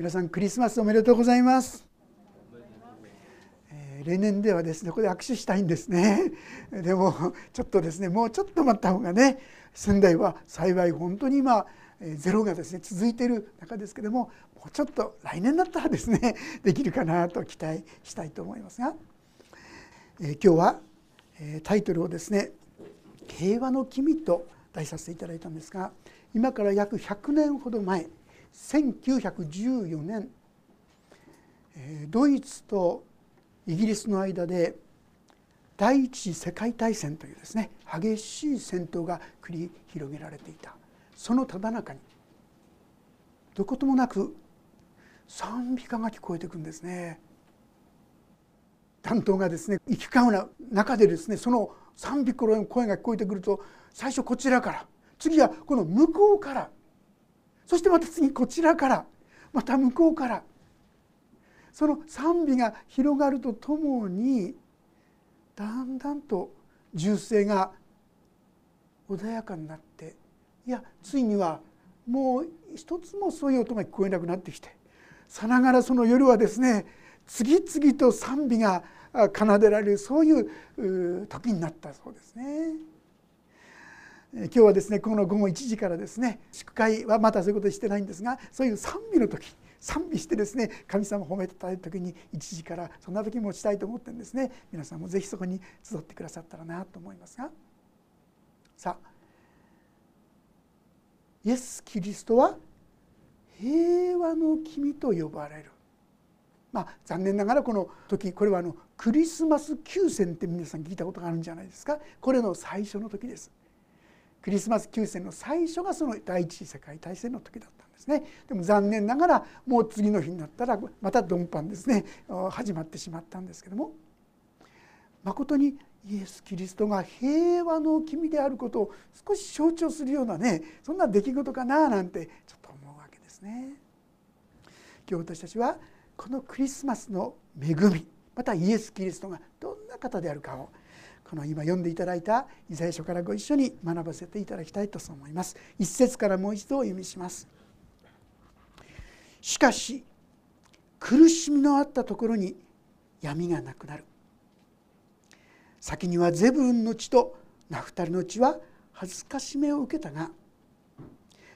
皆さんクリスマスおめでとうございます、えー、例年ではですねここで握手したいんですね。でもちょっとですねもうちょっと待った方がね仙台は幸い本当に今ゼロがですね続いている中ですけどももうちょっと来年だったらですね できるかなと期待したいと思いますが、えー、今日はえタイトルをですね「平和の君」と題させていただいたんですが今から約100年ほど前1914年ドイツとイギリスの間で第一次世界大戦というですね激しい戦闘が繰り広げられていたそのただ中にどこともなく賛美歌が聞こえてくるんですね。担当がですね行き交う中でですねその賛美の声が聞こえてくると最初こちらから次はこの向こうからそしてまた次こちらからまた向こうからその賛美が広がるとともにだんだんと銃声が穏やかになっていやついにはもう一つもそういう音が聞こえなくなってきてさながらその夜はですね次々と賛美が奏でられるそういう時になったそうですね。今日はですねこの午後1時からですね祝会はまたそういうことしてないんですがそういう賛美の時賛美してですね神様褒めてたい時に1時からそんな時もしたいと思ってんですね。皆さんも是非そこに集ってくださったらなと思いますが。さあイエス・キリストは平和の君と呼ばれる。まあ残念ながらこの時これはあのクリスマス休戦って皆さん聞いたことがあるんじゃないですか。これの最初の時です。クリスマス休戦の最初がその第一次世界大戦の時だったんですね。でも残念ながらもう次の日になったらまたドンパンですね。始まってしまったんですけども。まことにイエス・キリストが平和の君であることを少し象徴するようなねそんな出来事かななんてちょっと思うわけですね。今日私たちはこのクリスマスの恵みまたイエス・キリストがどんな方であるかをこの今読んでいただいたイザヤ書からご一緒に学ばせていただきたいと思います。一節からもう一度お読みします。しかし苦しみのあったところに闇がなくなる。先にはゼブルンの地とナフタリの地は恥ずかしめを受けたが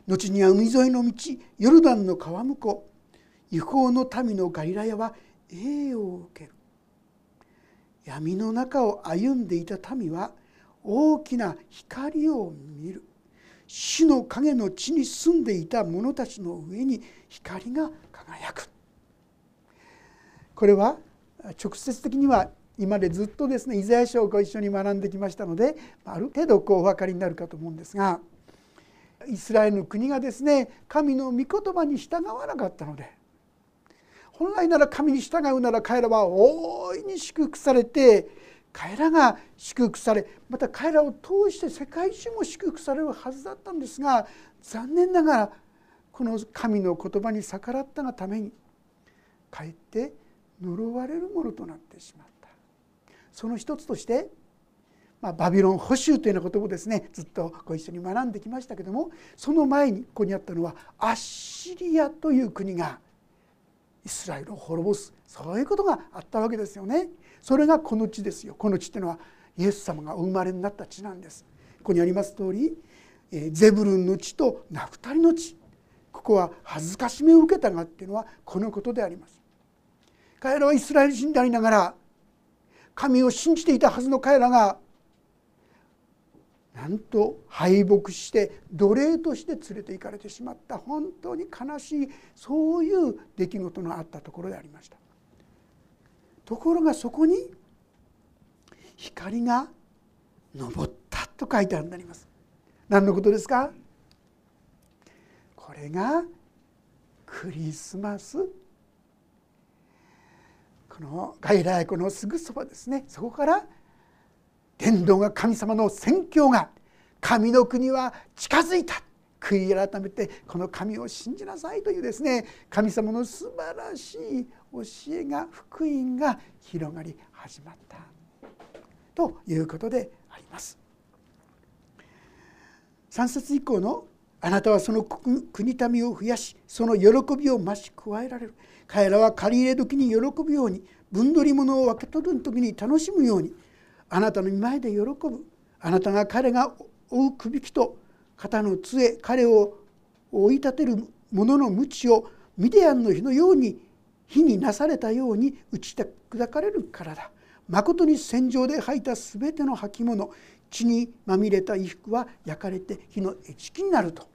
後には海沿いの道ヨルダンの川向こう違法の民のガリラヤは栄誉を受ける。闇の中を歩んでいた民は大きな光を見る。死の影の地に住んでいた者たちの上に光が輝く。これは直接的には今までずっとですねイザヤ書をご一緒に学んできましたのである程度こうお分かりになるかと思うんですがイスラエルの国がですね神の御言葉に従わなかったので本来なら神に従うなら彼らは大いに祝福されて彼らが祝福されまた彼らを通して世界中も祝福されるはずだったんですが残念ながらこの神の言葉に逆らったがためにかえって呪われるものとなってしまった。その一つとしてまあ、バビロン捕囚というようなこともですねずっとご一緒に学んできましたけどもその前にここにあったのはアッシリアという国がイスラエルを滅ぼすそういうことがあったわけですよね。それがこの地ですよこの地っていうのはイエス様がお生まれになった地なんです。ここにあります通りゼブルンの地とナフタリの地ここは恥ずかしめを受けたがっていうのはこのことであります。彼らはイスラエル人でありながら神を信じていたはずの彼らがなんと敗北して奴隷として連れて行かれてしまった本当に悲しいそういう出来事のあったところでありました。ところがそこに光が昇ったと書いてあるんであります。何のことですか？これがクリスマス。この外来湖のすぐそばですね。そこから伝道が神様の宣教が神の国は近づいた。悔い改めてこの神を信じなさいというですね神様の素晴らしい教えが福音が広がり始まった。ということであります。3節以降のあなたはその国民を増やしその喜びを増し加えられる。彼らは借り入れ時に喜ぶように分取り物を分け取る時に楽しむように。あなたの見前で喜ぶあなたが彼が追うくびきと肩の杖彼を追い立てる者の鞭をミディアンの日のように火になされたように打ち砕かれるからだ。まことに戦場で履いた全ての履物血にまみれた衣服は焼かれて火の餌食になると、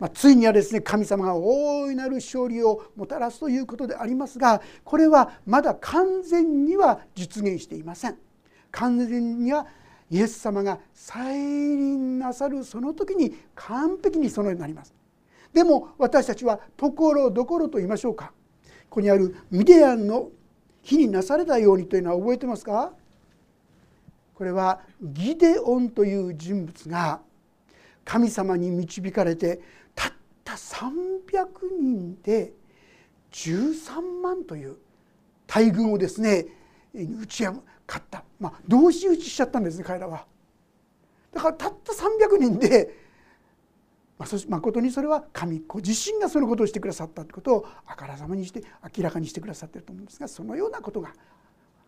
まあ、ついにはですね神様が大いなる勝利をもたらすということでありますがこれはまだ完全には実現していません。完全にはイエス様が再臨なさるその時に完璧にそのようになります。でも私たちはところどころと言いましょうかここにあるミディアンの火になされたようにというのは覚えてますか？これはギデオンという人物が神様に導かれてたった300人で13万という大軍をですね打ち破勝った、まあ、同士打ちしちゃったんですね彼らは。だからたった300人でまあ、誠にそれは神子自身がそのことをしてくださったということをあからさまにして明らかにしてくださっていると思うんですがそのようなことが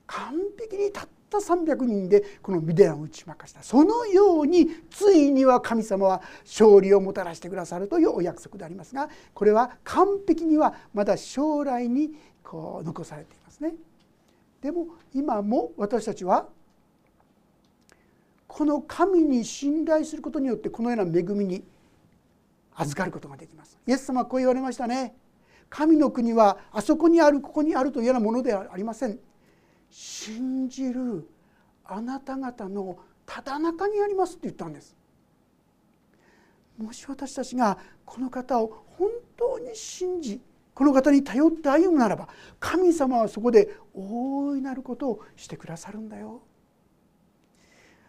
完璧にたった300人でこのミディアンを打ち負かしたそのようについには神様は勝利をもたらしてくださるというお約束でありますがこれは完璧にはまだ将来にこう残されていますね。でも今も私たちはこの神に信頼することによってこのような恵みに預かることができます。イエス様はこう言われましたね。神の国はあそこにあるここにあるというようなものではありません。信じるあなた方のただ中にありますって言ったんです。もし私たちがこの方を本当に信じこの方に頼って歩むならば神様はそこで大いなることをしてくださるんだよ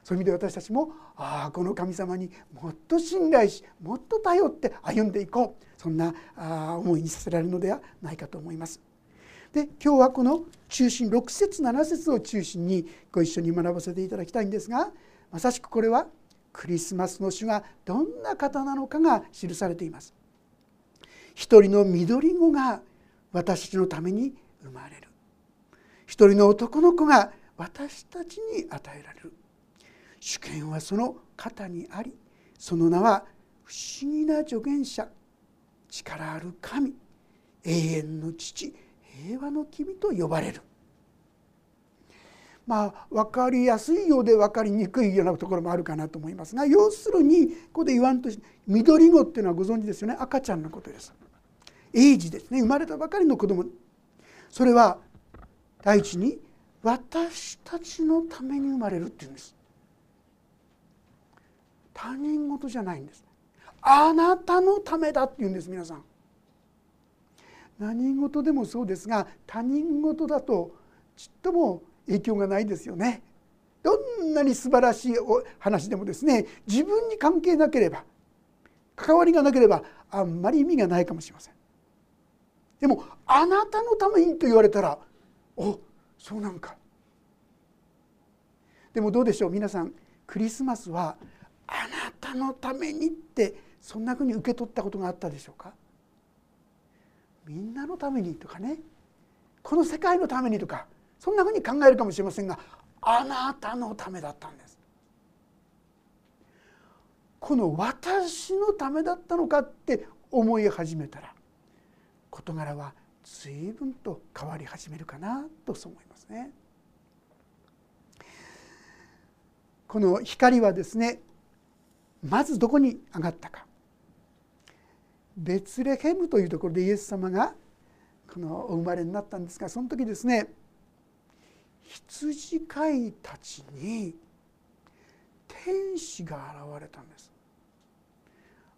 そういう意味で私たちもああこの神様にもっと信頼しもっと頼って歩んでいこうそんな思いにさせられるのではないかと思います。で今日はこの中心6節7節を中心にご一緒に学ばせていただきたいんですがまさしくこれはクリスマスの主がどんな方なのかが記されています。一人の緑子が私たちのために生まれる一人の男の子が私たちに与えられる。主権はその肩にありその名は不思議な助言者。力ある神。永遠の父。平和の君と呼ばれる。まあ分かりやすいようで分かりにくいようなところもあるかなと思いますが要するにここで言わんとして緑子っていうのはご存知ですよね。赤ちゃんのことです。英児ですね。生まれたばかりの子供。それは第一に私たちのために生まれるっていうんです。他人事じゃないんです。あなたのためだって言うんです皆さん。何事でもそうですが他人事だとちっとも影響がないですよね。どんなに素晴らしい話でもですね自分に関係なければ関わりがなければあんまり意味がないかもしれません。でもあなたのためにと言われたらおそうなんか。でもどうでしょう皆さんクリスマスはあなたのためにってそんなふうに受け取ったことがあったでしょうか？みんなのためにとかね。この世界のためにとかそんなふうに考えるかもしれませんがあなたのためだったんです。この私のためだったのかって思い始めたら事柄は随分と変わり始めるかなとそう思いますね。この光はですねまずどこに上がったか。ベツレヘムというところでイエス様がこのお生まれになったんですがその時ですね羊飼いたちに天使が現れたんです。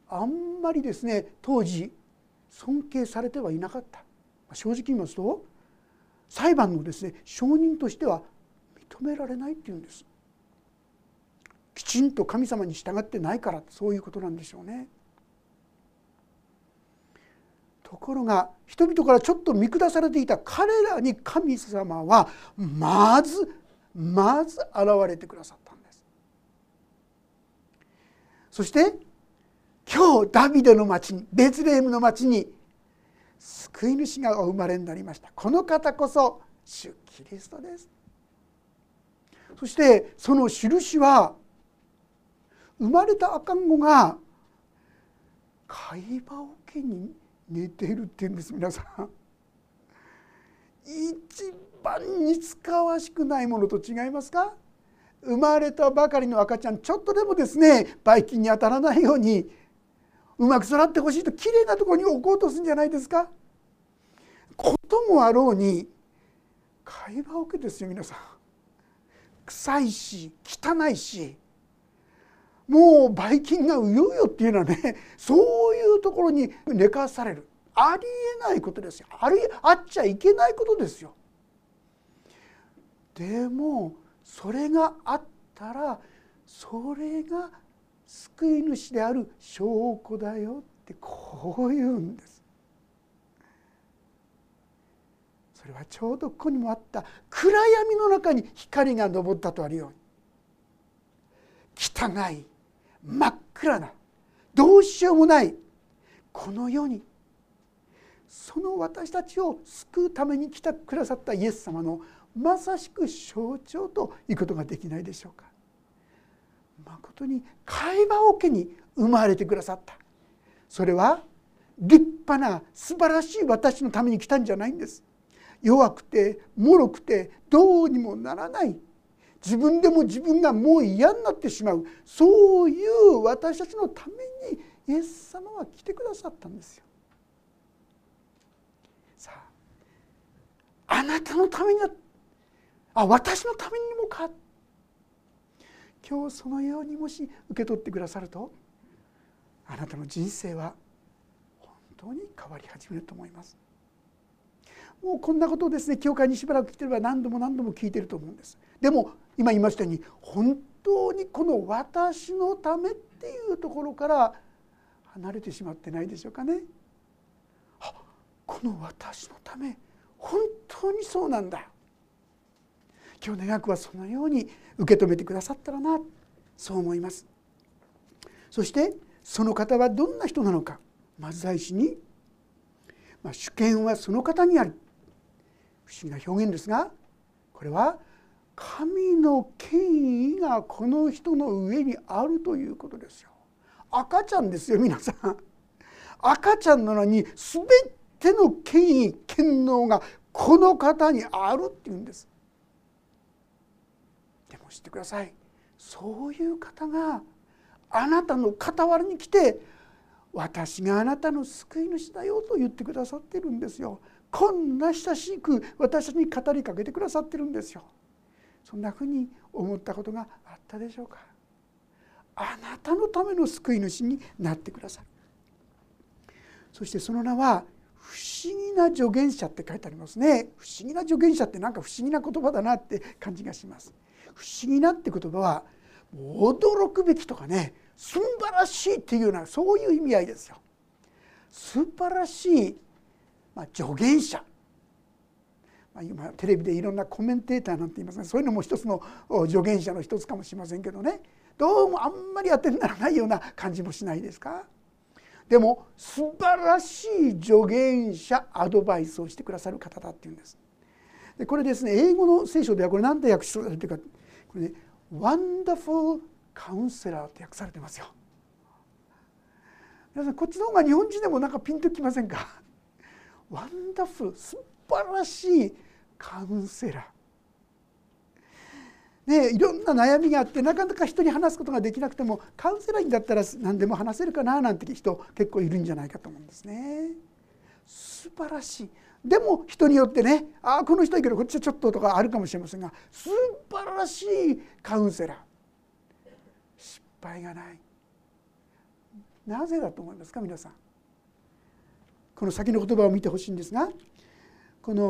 あんまりですね当時尊敬されてはいなかった。正直言いますと裁判のですね証人としては認められないっていうんですきちんと神様に従ってないからそういうことなんでしょうね。ところが人々からちょっと見下されていた彼らに神様はまずまず現れてくださったんです。そして今日ダビデの町にベツレヘムの町に救い主がお生まれになりました。この方こそ主キリストです。そしてその印は生まれた赤ん子が貝羽桶に寝ているっていうんです皆さん。一番に使わしくないものと違いますか？生まれたばかりの赤ちゃんちょっとでもですねばい菌に当たらないようにうまく育ってほしいときれいなところに置こうとするんじゃないですか？こともあろうに会話を受けですよ皆さん。臭いし汚いしもうばい菌がうようよっていうのはねそういうところに寝かされる。ありえないことですよ。ありあっちゃいけないことですよ。でもそれがあったらそれが救い主である証拠だよってこう言うんです。それはちょうどここにもあった暗闇の中に光が昇ったとあるように汚い真っ暗などうしようもないこの世にその私たちを救うために来てくださったイエス様のまさしく象徴ということができないでしょうか。まことに会話桶に生まれてくださった。それは立派な素晴らしい私のために来たんじゃないんです。弱くて脆くてどうにもならない。自分でも自分がもう嫌になってしまう。そういう私たちのためにイエス様は来てくださったんですよ。さああなたのためにあ私のためにもか今日そのようにもし受け取ってくださるとあなたの人生は本当に変わり始めると思います。もうこんなことをですね教会にしばらく来てれば何度も何度も聞いてると思うんです。でも今言いましたように本当にこの私のためっていうところから離れてしまってないでしょうかね。あこの私のため本当にそうなんだ。今日願くはそのように受け止めてくださったらなそう思いますそしてその方はどんな人なのかまず第一に、まあ、主権はその方にある不思議な表現ですがこれは神の権威がこの人の上にあるということですよ。赤ちゃんですよ皆さん。赤ちゃんなのに全ての権威権能がこの方にあるっていうんです。知ってください。そういう方があなたの傍らに来て私があなたの救い主だよと言ってくださってるんですよ。こんな親しく私たちに語りかけてくださってるんですよ。そんなふうに思ったことがあったでしょうか。あなたのための救い主になってくださる。そしてその名は不思議な助言者って書いてありますね。不思議な助言者って何か不思議な言葉だなって感じがします。不思議なって言葉は驚くべきとかね素晴らしいっていうようなそういう意味合いですよ。素晴らしいまあ、助言者、まあ、今テレビでいろんなコメンテーターなんて言いますがそういうのも一つの助言者の一つかもしれませんけどね。どうもあんまり当てにならないような感じもしないですか？でも素晴らしい助言者アドバイスをしてくださる方だっていうんです。でこれですね英語の聖書ではこれ何て訳されてるかこれね「Wonderful Counselor」って訳されてますよ。皆さんこっちの方が日本人でもなんかピンときませんか？ wonderful 素晴らしいカウンセラー。ね、いろんな悩みがあってなかなか人に話すことができなくてもカウンセラーにだったら何でも話せるかななんて人結構いるんじゃないかと思うんですね。素晴らしいでも人によってねああこの人いいけどこっちはちょっととかあるかもしれませんが素晴らしいカウンセラー。失敗がない。なぜだと思いますか皆さん。この先の言葉を見てほしいんですがこの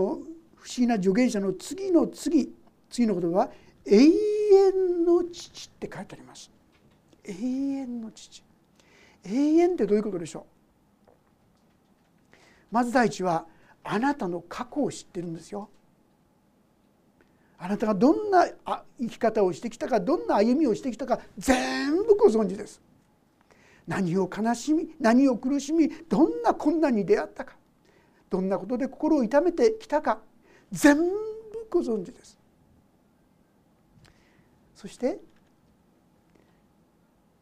不思議な助言者の次の次次の言葉は「永遠の父」って書いてあります。永遠の父。永遠ってどういうことでしょう。まず第一はあなたの過去を知ってるんですよ。あなたがどんな生き方をしてきたかどんな歩みをしてきたか全部ご存知です。何を悲しみ何を苦しみどんな困難に出会ったかどんなことで心を痛めてきたか全部ご存知ですそして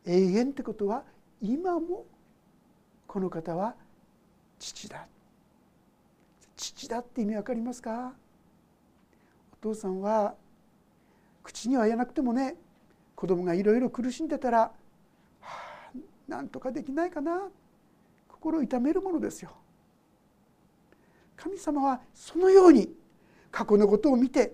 永遠ってことは今もこの方は父だ父だって意味分かりますか？お父さんは口には言えなくてもね子供がいろいろ苦しんでたら、はあ、なんとかできないかな？心を痛めるものですよ。神様はそのように過去のことを見て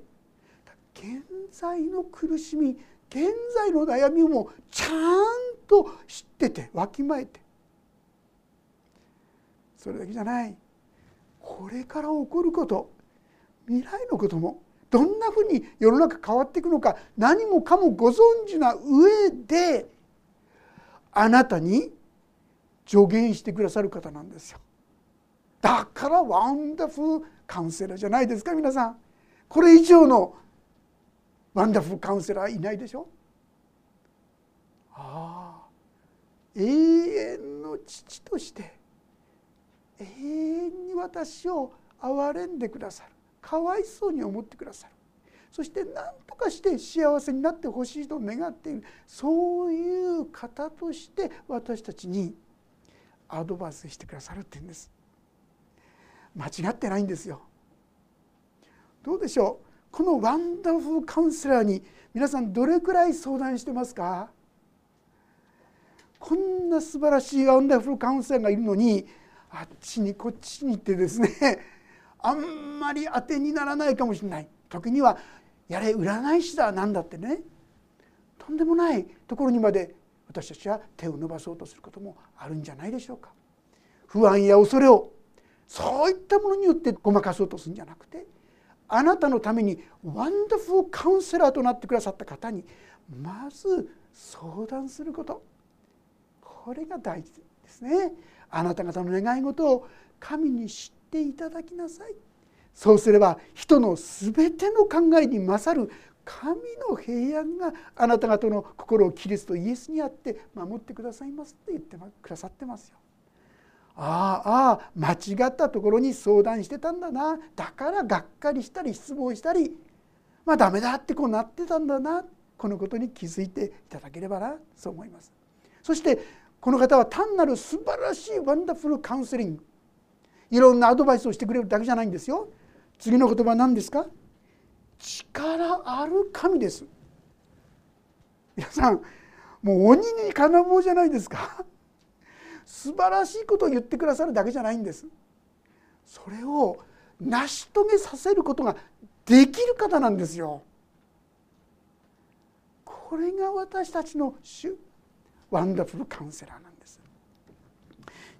現在の苦しみ現在の悩みもちゃんと知っててわきまえて。それだけじゃない。これから起こること未来のこともどんなふうに世の中変わっていくのか何もかもご存知な上であなたに助言してくださる方なんですよ。だからワンダフルカウンセラーじゃないですか皆さん。これ以上のワンダフルカウンセラーいないでしょ？ああ永遠の父として永遠に私を憐れんでくださる。かわいそうに思ってくださる。そして何とかして幸せになってほしいと願っている。そういう方として私たちにアドバイスしてくださるって言うんです。間違ってないんですよ。どうでしょう。このワンダフルカウンセラーに皆さんどれくらい相談してますか。こんな素晴らしいワンダフルカウンセラーがいるのにあっちにこっちに行ってですね あんまり当てにならないかもしれない。時にはやれ占い師だなんだってね。とんでもないところにまで私たちは手を伸ばそうとすることもあるんじゃないでしょうか。不安や恐れをそういったものによってごまかそうとするんじゃなくてあなたのためにワンダフルカウンセラーとなってくださった方にまず相談すること。これが大事ですね。あなた方の願い事を神に知っていただきなさい。そうすれば人の全ての考えに勝る神の平安があなた方の心をキリストイエスにあって守ってくださいますって言ってくださってますよ。ああああ間違ったところに相談してたんだな。だからがっかりしたり失望したり。まあダメだってこうなってたんだな。このことに気づいていただければな。そう思います。そしてこの方は単なる素晴らしいワンダフルカウンセリングいろんなアドバイスをしてくれるだけじゃないんですよ。次の言葉は何ですか？力ある神です。皆さんもう鬼に金棒じゃないですか。素晴らしいことを言ってくださるだけじゃないんですそれを成し遂げさせることができる方なんですよこれが私たちの主ワンダフルカウンセラーなんです。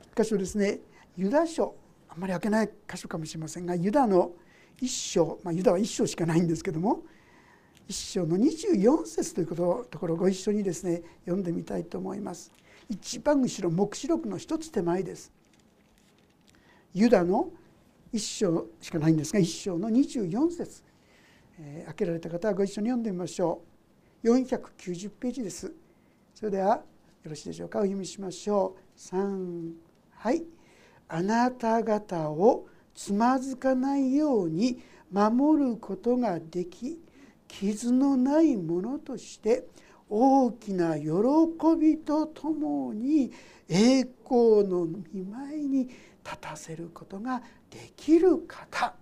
一箇所ですねユダ書あんまり開けない箇所かもしれませんがユダの一章、まあ、ユダは一章しかないんですけども一章の24節ということところをご一緒にですね読んでみたいと思います。一番後ろ黙示録の一つ手前です。ユダの一章しかないんですが一章の24節、えー、開けられた方はご一緒に読んでみましょう。490ページです。それではよろしいでしょうか。お読みしましょう。3はい。あなた方をつまずかないように守ることができ傷のないものとして大きな喜びとともに栄光の見舞いに立たせることができる方。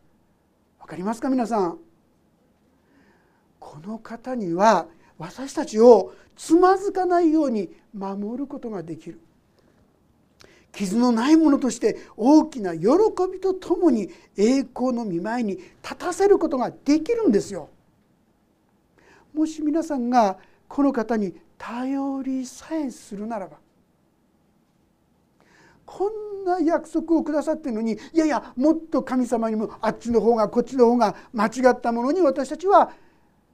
わかりますか皆さん。この方には私たちをつまずかないように守ることができる傷のないものとして大きな喜びとともに栄光の見舞いに立たせることができるんですよ。もし皆さんがこの方に頼りさえするならばこんな約束をくださってるのにいやいやもっと神様にもあっちの方がこっちの方が間違ったものに私たちは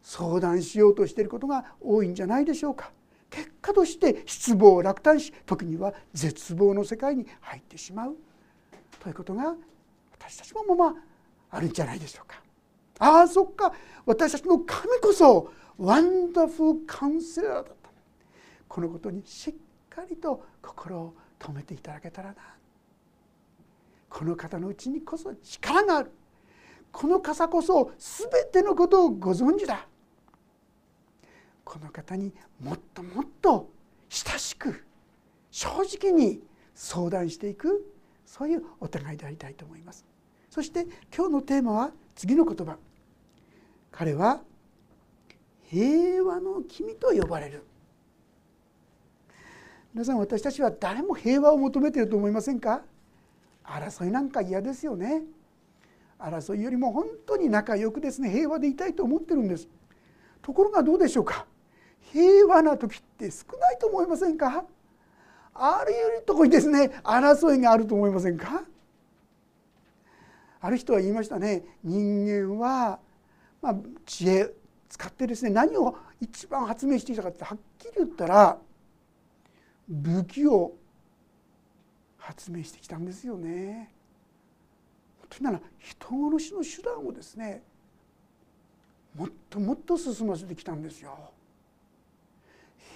相談しようとしていることが多いんじゃないでしょうか。結果として失望落胆し時には絶望の世界に入ってしまう。ということが私たちもままあるんじゃないでしょうか。ああそっか。私たちの神こそワンダフルカウンセラーだった。このことにしっかりと心を止めていただけたらな。この方のうちにこそ力がある。この方こそ全てのことをご存知だ。この方にもっともっと親しく正直に相談していくそういうお互いでありたいと思います。そして今日のテーマは次の言葉。彼は平和の君と呼ばれる。皆さん私たちは誰も平和を求めていると思いませんか？争いなんか嫌ですよね。争いよりも本当に仲良くですね平和でいたいと思ってるんです。ところがどうでしょうか？平和な時って少ないと思いませんか？あるいうとこにですね争いがあると思いませんか？ある人は言いましたね人間は、まあ、知恵使ってですね何を一番発明してきたかってはっきり言ったら武器を発明してきたんですよね。というなら人殺しの手段をですねもっともっと進ませてきたんですよ。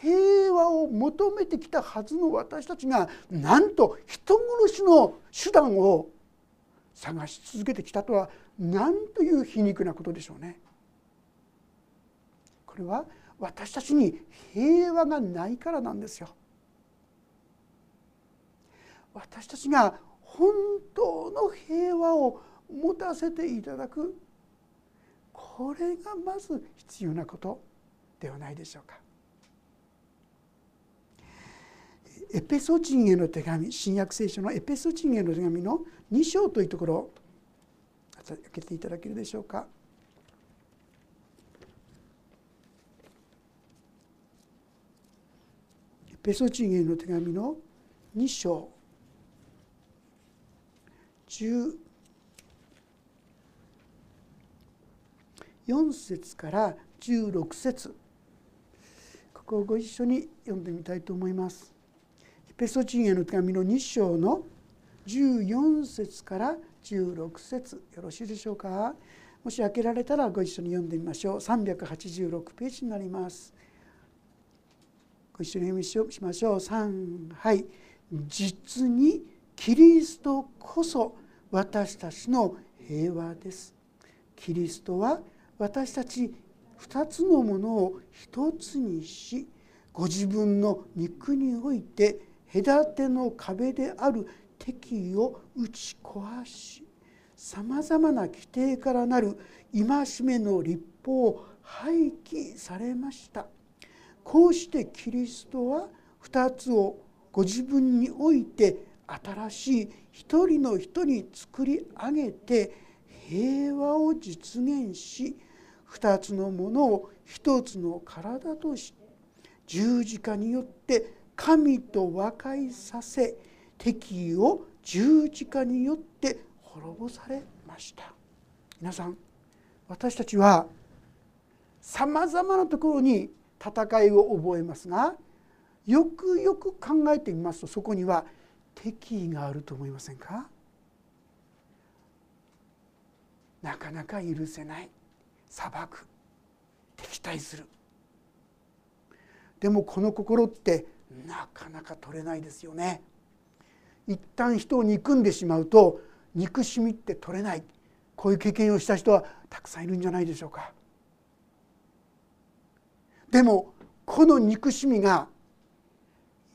平和を求めてきたはずの私たちがなんと人殺しの手段を探し続けてきたとは何という皮肉なことでしょうね。これは私たちに平和がないからなんですよ。私たちが本当の平和を持たせていただくこれがまず必要なことではないでしょうか。エペソ人への手紙新約聖書のエペソ人への手紙の2章というところを開けていただけるでしょうか。エペソ人への手紙の2章4節から16節。ここをご一緒に読んでみたいと思います。ペソチンへの手紙の2章の14節から16節。よろしいでしょうか？もし開けられたらご一緒に読んでみましょう。386ページになります。ご一緒に読みしましょう。3はい。実にキリストこそ私たちの平和です。キリストは私たち2つのものを1つにしご自分の肉において隔ての壁である敵意を打ち壊しさまざまな規定からなる戒めの立法を廃棄されました。こうしてキリストは2つをご自分において新しい一人の人に作り上げて平和を実現し2つのものを1つの体とし十字架によって神と和解させ敵意を十字架によって滅ぼされました。皆さん私たちはさまざまなところに戦いを覚えますがよくよく考えてみますとそこには敵意があると思いませんか？なかなか許せない。裁く。敵対する。でもこの心ってなかなか取れないですよね。一旦人を憎んでしまうと憎しみって取れない。こういう経験をした人はたくさんいるんじゃないでしょうか。でもこの憎しみが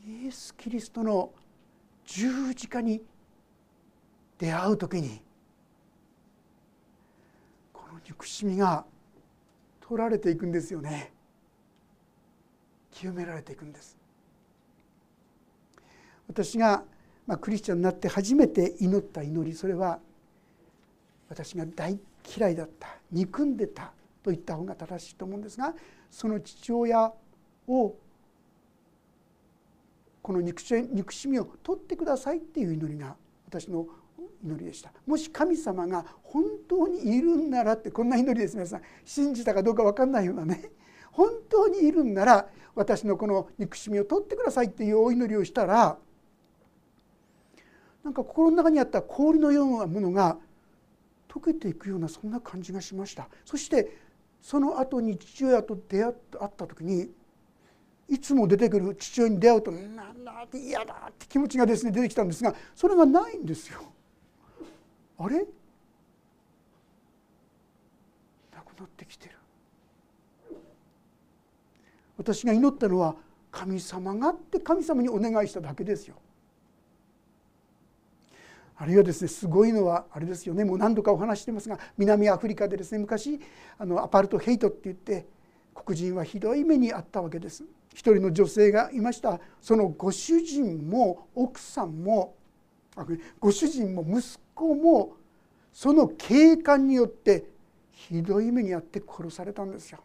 イエス・キリストの十字架に出会う時にこの憎しみが取られていくんですよね。清められていくんです。私が、ま、クリスチャンになって初めて祈った祈りそれは私が大嫌いだった憎んでたと言った方が正しいと思うんですがその父親をこの憎しみを取ってくださいっていう祈りが私の祈りでした。もし神様が本当にいるんならってこんな祈りです皆さん。信じたかどうか分かんないようなね。本当にいるんなら私のこの憎しみを取ってくださいっていうお祈りをしたらなんか心の中にあった氷のようなものが溶けていくようなそんな感じがしました。そしてその後に父親と出会った時にいつも出てくる父親に出会うと「なんだって嫌だ」って気持ちがですね出てきたんですがそれがないんですよ。あれ？なくなってきてる。私が祈ったのは神様がって神様にお願いしただけですよ。あるいはですねすごいのはあれですよねもう何度かお話してますが南アフリカでですね昔あのアパルトヘイトって言って黒人はひどい目にあったわけです。一人の女性がいましたそのご主人も奥さんもご主人も息子もその警官によってひどい目にあって殺されたんですよ。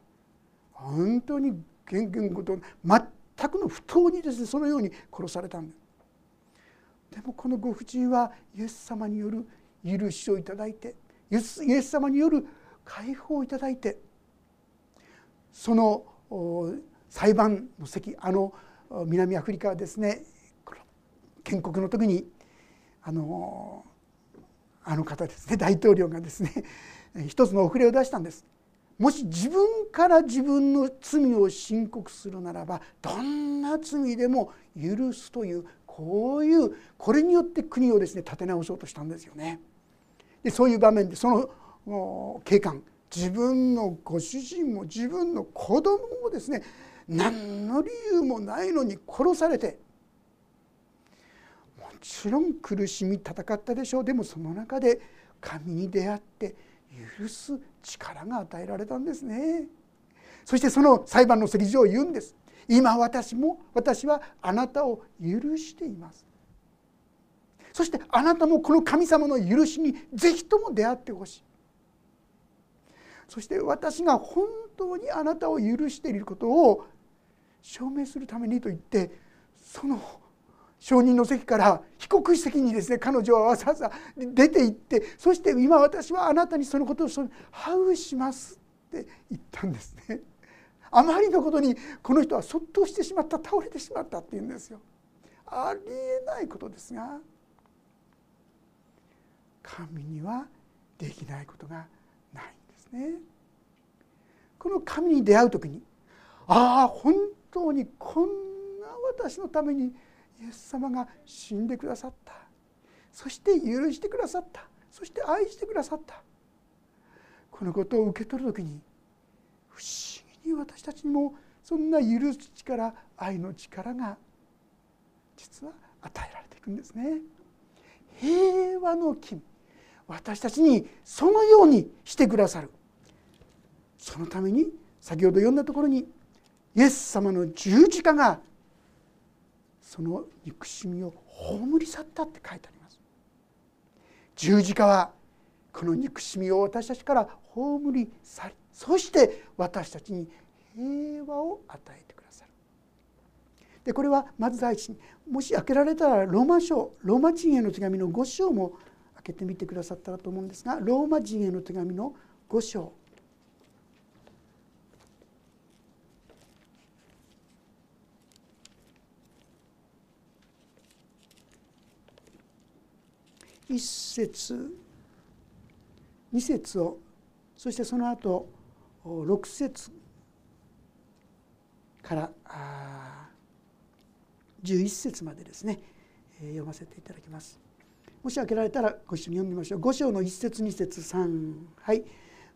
本当に元元こと全くの不当にですねそのように殺されたんですでもこのご婦人はイエス様による許しをいただいてイエス様による解放をいただいてその裁判の席あの南アフリカはですね建国の時にあのあの方ですね 大統領がですね 一つの遅れを出したんですもし自分から自分の罪を申告するならばどんな罪でも許すというこういうこれによって国をですね立て直そうとしたんですよね。でそういう場面でその警官自分のご主人も自分の子供もですね何の理由もないのに殺されてちろん苦しみ戦ったでしょう。でもその中で神に出会って許す力が与えられたんですね。そしてその裁判の席上を言うんです。今私も私はあなたを許しています。そしてあなたもこの神様の許しにぜひとも出会ってほしい。そして私が本当にあなたを許していることを証明するためにと言ってその証人の席から被告席にですね彼女はわざわざ出て行ってそして今私はあなたにそのことをハグしますって言ったんですね。あまりのことにこの人はそっとしてしまった倒れてしまったって言うんですよ。ありえないことですが神にはできないことがないんですね。この神に出会う時にああ本当にこんな私のためにイエス様が死んでくださった。そして許してくださった。そして愛してくださった。このことを受け取る時に不思議に私たちにもそんな許す力愛の力が実は与えられていくんですね。平和の君私たちにそのようにしてくださる。そのために先ほど読んだところにイエス様の十字架がその憎しみを葬り去ったって書いてあります。十字架はこの憎しみを私たちから葬り去りそして私たちに平和を与えてくださる。でこれはまず第一にもし開けられたらローマ書ローマ人への手紙の5章も開けてみてくださったらと思うんですがローマ人への手紙の5章1節2節をそしてその後6節から11節までですね読ませていただきます。もし開けられたらご一緒に読みましょう。5章の1節2節3はい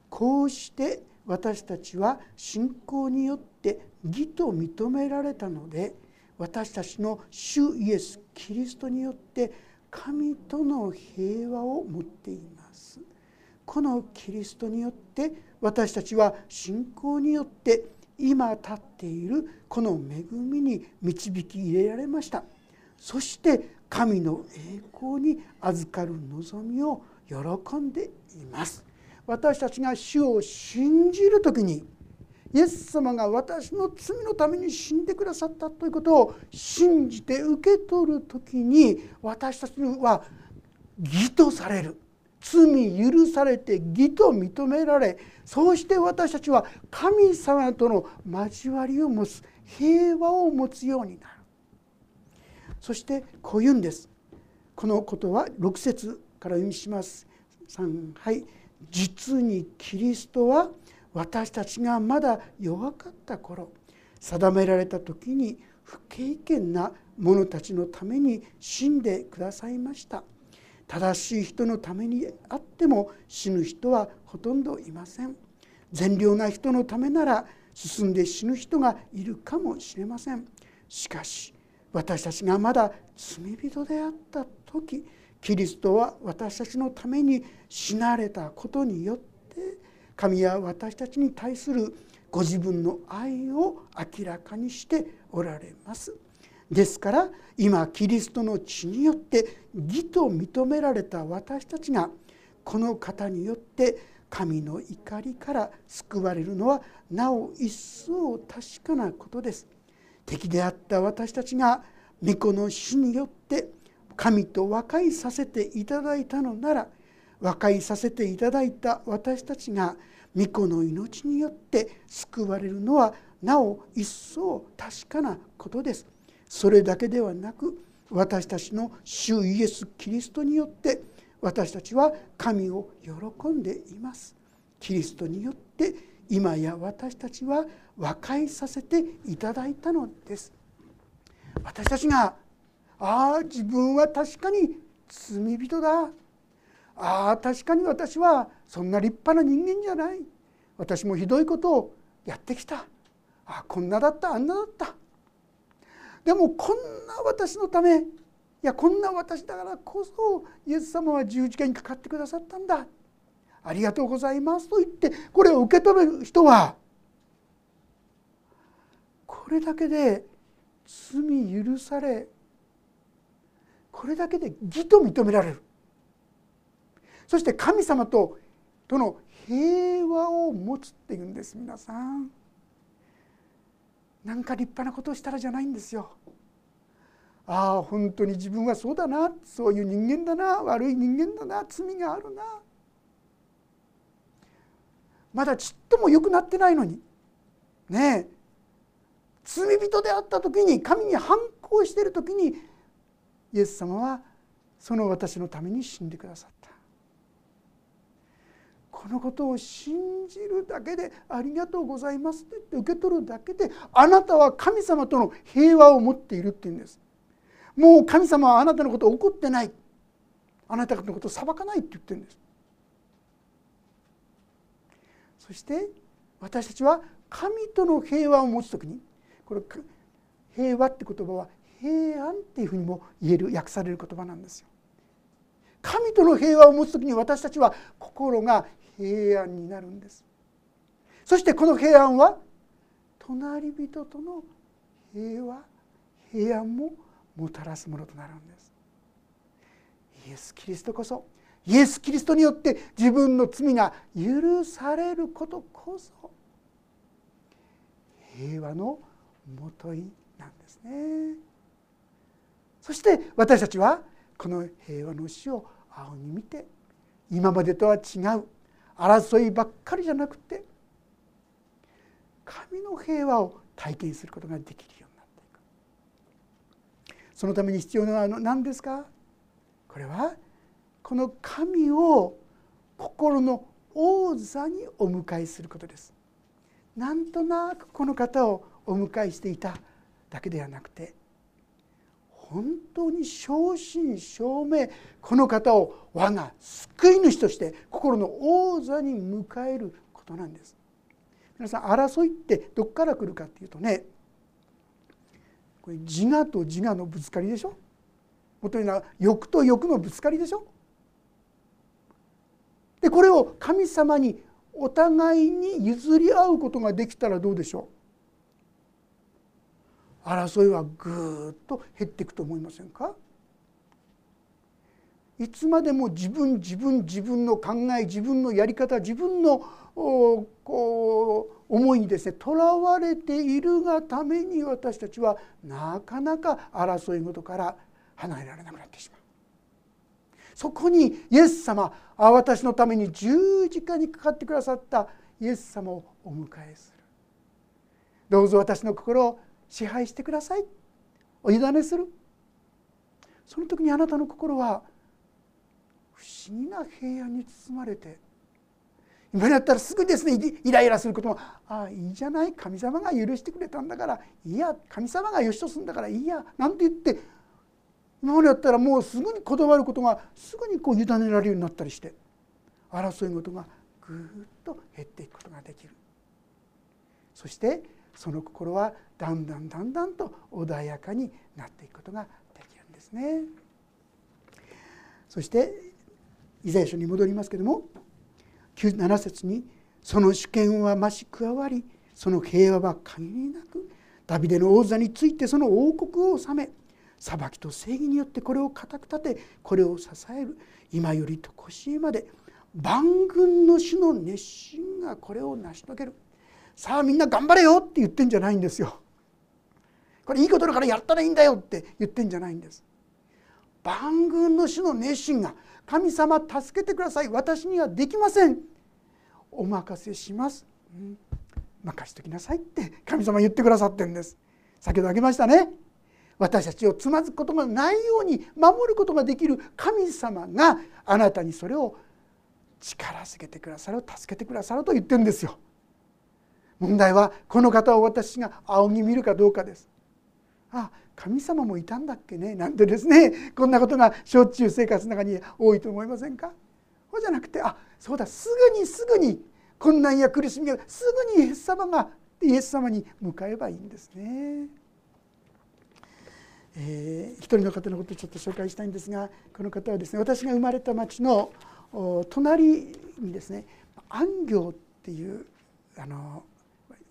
こうして私たちは信仰によって義と認められたので私たちの主イエス・キリストによって神との平和を持っています。このキリストによって私たちは信仰によって今立っているこの恵みに導き入れられました。そして神の栄光に預かる望みを喜んでいます。私たちが主を信じる時にイエス様が私の罪のために死んでくださったということを信じて受け取る時に私たちは義とされる。罪許されて義と認められそうして私たちは神様との交わりを持つ平和を持つようになる。そしてこう言うんです。このことは6節から読みします。3はい。実にキリストは私たちがまだ弱かった頃定められた時に不経験な者たちのために死んでくださいました。正しい人のためにあっても死ぬ人はほとんどいません。善良な人のためなら進んで死ぬ人がいるかもしれません。しかし私たちがまだ罪人であった時キリストは私たちのために死なれたことによって神は私たちに対するご自分の愛を明らかにしておられます。ですから今キリストの血によって義と認められた私たちがこの方によって神の怒りから救われるのはなお一層確かなことです。敵であった私たちが御子の死によって神と和解させていただいたのなら和解させていただいた私たちが御子の命によって救われるのはなお一層確かなことです。それだけではなく私たちの主イエス・キリストによって私たちは神を喜んでいます。キリストによって今や私たちは和解させていただいたのです。私たちがああ自分は確かに罪人だああ確かに私はそんな立派な人間じゃない。私もひどいことをやってきた。あこんなだったあんなだった。でもこんな私のためいやこんな私だからこそイエス様は十字架にかかってくださったんだ。ありがとうございますと言ってこれを受け止める人はこれだけで罪許されこれだけで義と認められる。そして神様ととの平和を持つっていうんです皆さん。なんか立派なことをしたらじゃないんですよ。ああ本当に自分はそうだな。そういう人間だな。悪い人間だな。罪があるな。まだちっとも良くなってないのに。ねえ。罪人であった時に神に反抗している時にイエス様はその私のために死んでくださった。このことを信じるだけで「ありがとうございます」って言って受け取るだけであなたは神様との平和を持っているっていうんです。もう神様はあなたのことを怒ってない。あなたのことを裁かないって言ってるんです。そして私たちは神との平和を持つ時にこれ平和って言葉は平安っていうふうにも言える訳される言葉なんですよ。神との平和を持つ時に私たちは心が平安になるんです。そしてこの平安は隣人との平和平安ももたらすものとなるんです。イエス・キリストこそイエス・キリストによって自分の罪が許されることこそ平和のもといなんですねそして私たちはこの平和の死を青に見て今までとは違う争いばっかりじゃなくて神の平和を体験することができるようになっていく。そのために必要なのは何ですか？これはこの神を心の王座にお迎えすることです。なんとなくこの方をお迎えしていただけではなくて本当に正真正銘この方を我が救い主として心の王座に迎えることなんです。皆さん争いってどこから来るかっていうとねこれ自我と自我のぶつかりでしょ？もとには欲と欲のぶつかりでしょ？でこれを神様にお互いに譲り合うことができたらどうでしょう？争いはぐっと減っていくと思いませんか？いつまでも自分自分自分の考え自分のやり方自分のこう思いにですねとらわれているがために私たちはなかなか争い事から離れられなくなってしまう。そこにイエス様あ私のために十字架にかかってくださったイエス様をお迎えする。どうぞ私の心を支配してください。お委ねする。その時にあなたの心は不思議な平安に包まれて今だったらすぐですねイライラすることもああいいじゃない。神様が許してくれたんだからいや。神様がよしとするんだからいいや。なんて言って今までやったらもうすぐにこだわることがすぐにこう委ねられるようになったりして争い事がぐっと減っていくことができる。そしてその心はだんだんだんだんと穏やかになっていくことができるんですね。そしてイザヤ書に戻りますけども7節に「その主権は増し加わりその平和は限りなくダビデの王座についてその王国を治め裁きと正義によってこれを固く立てこれを支える今よりとこしえまで万軍の主の熱心がこれを成し遂げるさあみんな頑張れよって言ってんじゃないんですよ。これいいことだからやったらいいんだよって言ってんじゃないんです。万軍の主の熱心が神様助けてください私にはできません。お任せします、うん、任しときなさいって神様言ってくださってんです。先ほど挙げましたね。私たちをつまずくことがないように守ることができる神様があなたにそれを力づけてくださる助けてくださると言ってるんですよ。問題はこの方を私が仰ぎ見るかどうかです。あ神様もいたんだっけね。なんてですね。こんなことがしょっちゅう生活の中に多いと思いませんか。そうじゃなくてあそうだ。すぐにすぐに困難や苦しみがすぐにイエス様がイエス様に向かえばいいんですね。えー、一人の方のことをちょっと紹介したいんですがこの方はですね私が生まれた町の隣にですね安行っていうあの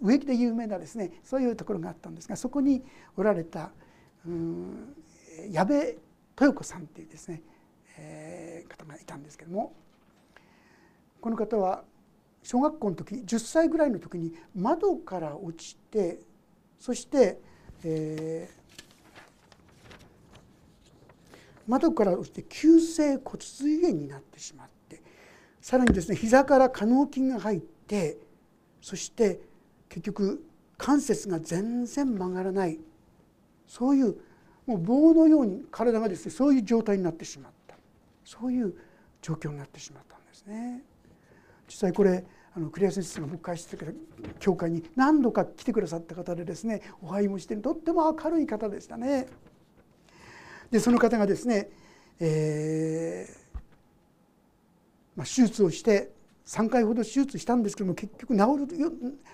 植木で有名なですねそういうところがあったんですがそこにおられたうん矢部豊子さんっていうですね、えー、方がいたんですけどもこの方は小学校の時10歳ぐらいの時に窓から落ちてそして、えー、窓から落ちて急性骨髄炎になってしまってさらにですね膝から可能筋が入ってそして結局関節が全然曲がらないそういうもう棒のように体がですねそういう状態になってしまったそういう状況になってしまったんですね。実際これあのクリア先生が僕会してから教会に何度か来てくださった方でですねお拝もしてとっても明るい方でしたね。でその方がですね、えーまあ、手術をして3回ほど手術したんですけども結局治るよ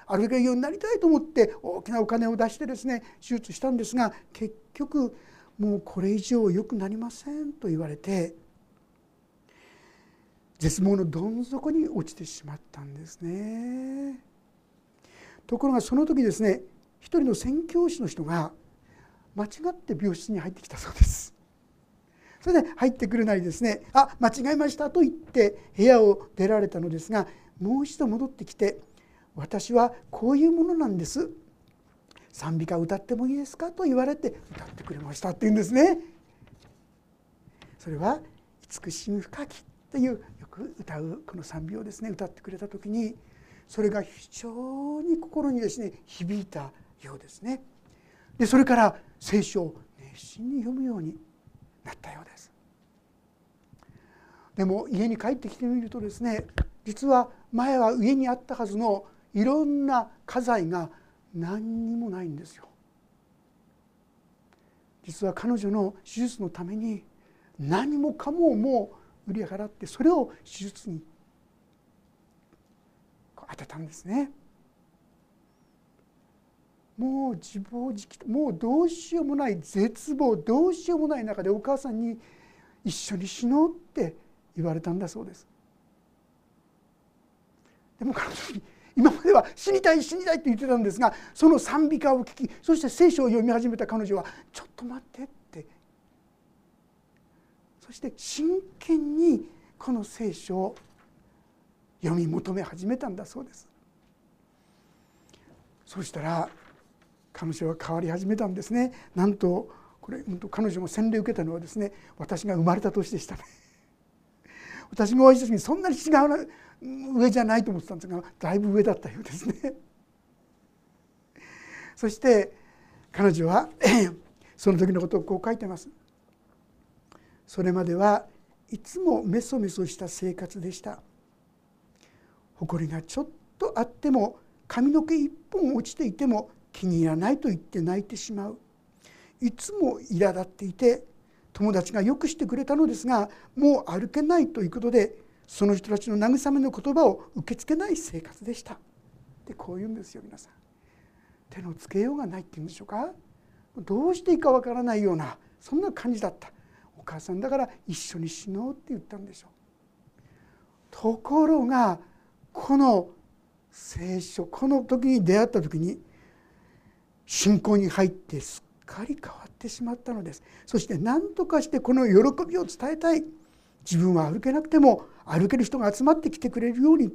歩けるようになりたいと思って大きなお金を出してですね手術したんですが結局もうこれ以上良くなりませんと言われて絶望のどん底に落ちてしまったんですね。ところがその時ですね一人の宣教師の人が間違って病室に入ってきたそうです。それで入ってくるなりですね「あ間違えました」と言って部屋を出られたのですがもう一度戻ってきて「私はこういうものなんです」「賛美歌歌ってもいいですか?」と言われて歌ってくれましたって言うんですね。それは「慈しみ深き」というよく歌うこの賛美をですね歌ってくれた時にそれが非常に心にですね響いたようですね。でそれから聖書を熱心に読むようになったようですでも家に帰ってきてみるとですね実は前は上にあったはずのいろんな家財が何にもないんですよ実は彼女の手術のために何もかももう売り払ってそれを手術に当てたんですね。もう自暴自棄もうどうしようもない絶望どうしようもない中でお母さんに一緒に死のうって言われたんだそうです。でも彼女に今までは死にたい死にたいって言ってたんですがその賛美歌を聞きそして聖書を読み始めた彼女はちょっと待ってって。そして真剣にこの聖書を読み求め始めたんだそうです。そうしたら彼女は変わり始めたんですね。なんとこれ彼女も洗礼を受けたのはですね私が生まれた年でしたね。私がお会いした時にそんなに違う上じゃないと思ってたんですがだいぶ上だったようですね。そして彼女は その時のことをこう書いてます。それまではいつもメソメソした生活でした。埃がちょっとあっても髪の毛一本落ちていても気に入らないと言って泣いてしまう。いつも苛立っていて友達がよくしてくれたのですがもう歩けないということでその人たちの慰めの言葉を受け付けない生活でした。でこう言うんですよ皆さん。手のつけようがないっていうんでしょうか？どうしていいかわからないようなそんな感じだった。お母さんだから一緒に死のうって言ったんでしょう。ところがこの聖書この時に出会った時に信仰に入ってすっかり変わってしまったのです。そして何とかしてこの喜びを伝えたい。自分は歩けなくても歩ける人が集まってきてくれるように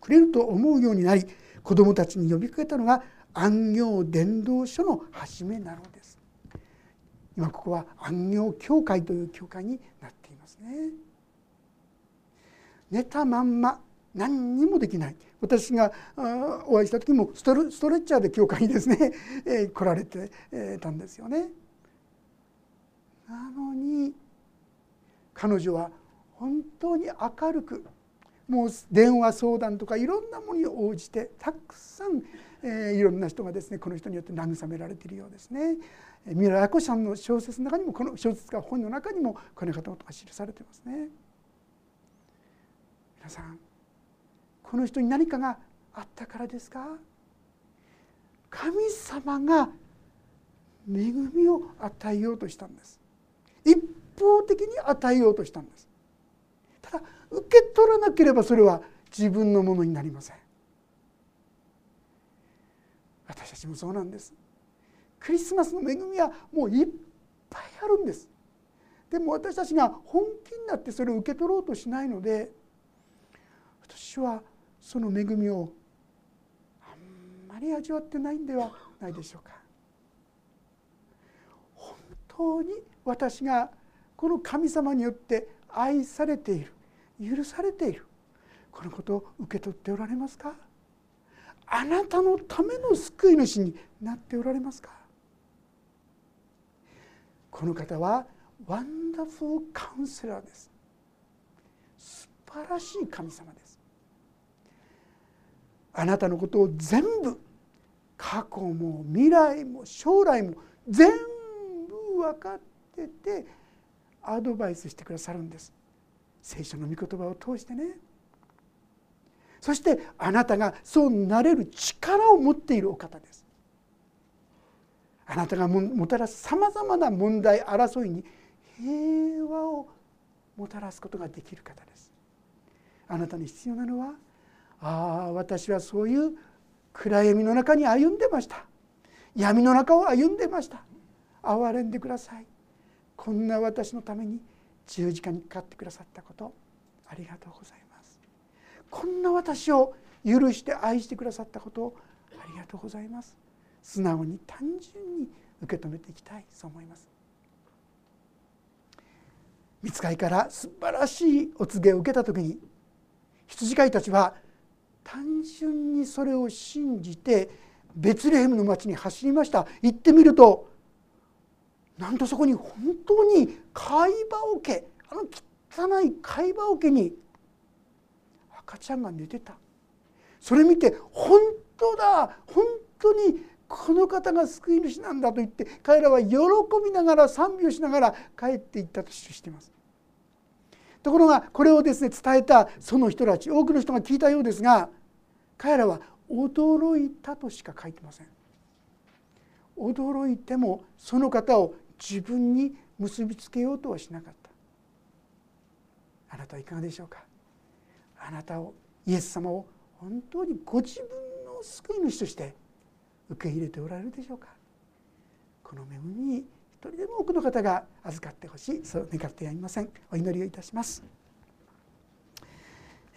くれると思うようになり子どもたちに呼びかけたのが安行伝道書の始めなのです。今ここは安行教会という教会になっていますね。寝たまんま何にもできない私がお会いした時もストレッチャーで教会にですね、え来られてたんですよね。なのに彼女は本当に明るくもう電話相談とかいろんなものに応じてたくさん、えー、いろんな人がですねこの人によって慰められているようですね。三浦綾子さんの小説の中にもこの小説家本の中にもこの方とが記されてますね。皆さんこの人に何かがあったからですか？神様が恵みを与えようとしたんです。一方的に与えようとしたんです。ただ受け取らなければそれは自分のものになりません。私たちもそうなんです。クリスマスの恵みはもういっぱいあるんです。でも私たちが本気になってそれを受け取ろうとしないので私はその恵みをあんまり味わってないんではないでしょうか。本当に私がこの神様によって愛されている許されているこのことを受け取っておられますか？あなたのための救い主になっておられますか？この方はワンダフルカウンセラーです。素晴らしい神様です。あなたのことを全部過去も未来も将来も全部分かっててアドバイスしてくださるんです。聖書の御言葉を通してね。そしてあなたがそうなれる力を持っているお方です。あなたがもたらすさまざまな問題争いに平和をもたらすことができる方です。あなたに必要なのはああ私はそういう暗闇の中に歩んでました。闇の中を歩んでました。憐れんでください。こんな私のために十字架にかかってくださったことありがとうございます。こんな私を許して愛してくださったことありがとうございます。素直に単純に受け止めていきたいそう思います。見つかりから素晴らしいお告げを受けた時に羊飼いたちは単純にそれを信じてベツレヘムの町に走りました。行ってみるとなんとそこに本当に貝羽桶あの汚い貝羽桶に赤ちゃんが寝てた。それ見て本当だ本当にこの方が救い主なんだと言って彼らは喜びながら賛美をしながら帰っていったとしています。ところがこれをですね伝えたその人たち多くの人が聞いたようですが彼らは驚いたとしか書いてません。驚いてもその方を自分に結びつけようとはしなかった。あなたはいかがでしょうか？あなたをイエス様を本当にご自分の救い主として受け入れておられるでしょうか？この恵みに人でも多くの方が預かってほしいそう願ってやみません。お祈りをいたします、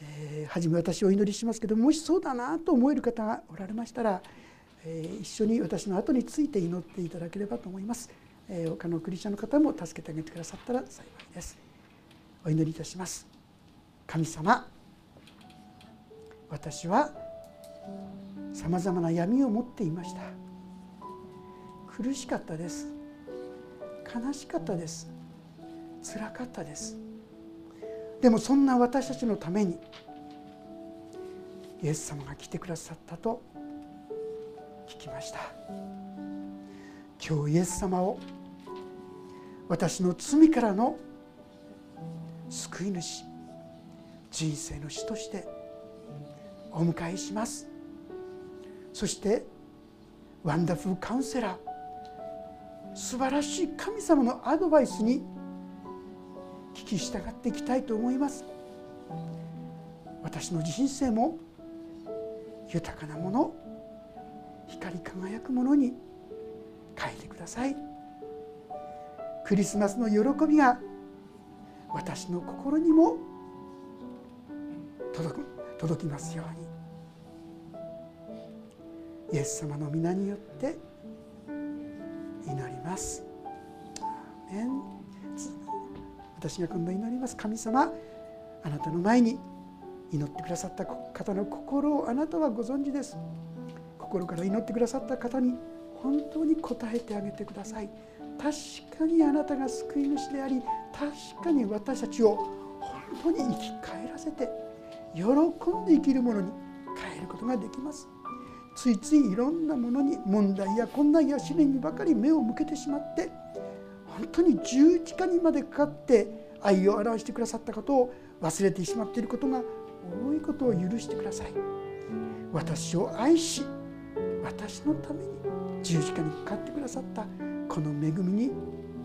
えー、初め私お祈りしますけどもしそうだなと思える方がおられましたら、えー、一緒に私の後について祈っていただければと思います、えー、他のクリスチャンの方も助けてあげてくださったら幸いです。お祈りいたします。神様私はさまざまな闇を持っていました。苦しかったです。悲しかったです。辛かったです。でもそんな私たちのためにイエス様が来てくださったと聞きました。今日イエス様を私の罪からの救い主人生の主としてお迎えします。そしてワンダフルカウンセラー素晴らしい神様のアドバイスに聞き従っていきたいと思います。私の人生も豊かなもの光り輝くものに変えてください。クリスマスの喜びが私の心にも届く届きますように。イエス様の皆によって祈ります。私が今度祈ります。神様あなたの前に祈ってくださった方の心をあなたはご存知です。心から祈ってくださった方に本当に応えてあげてください。確かにあなたが救い主であり確かに私たちを本当に生き返らせて喜んで生きるものに変えることができます。ついついいろんなものに問題や困難や試練にばかり目を向けてしまって本当に十字架にまでかかって愛を表してくださったことを忘れてしまっていることが多いことを許してください。私を愛し私のために十字架にかかってくださったこの恵みに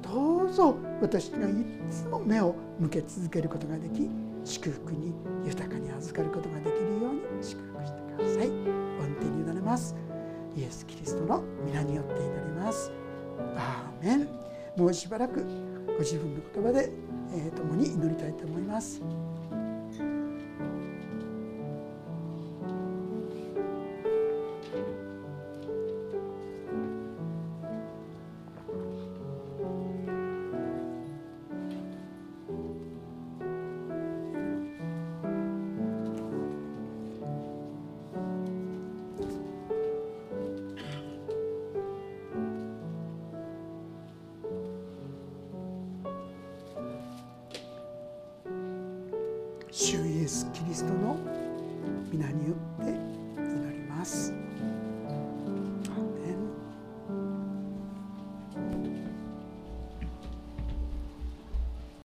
どうぞ私がいつも目を向け続けることができ祝福に豊かに預かることができるように祝福してください御手に委ねますイエス・キリストの皆によって祈りますアーメンもうしばらくご自分の言葉で、えー、共に祈りたいと思い。ます。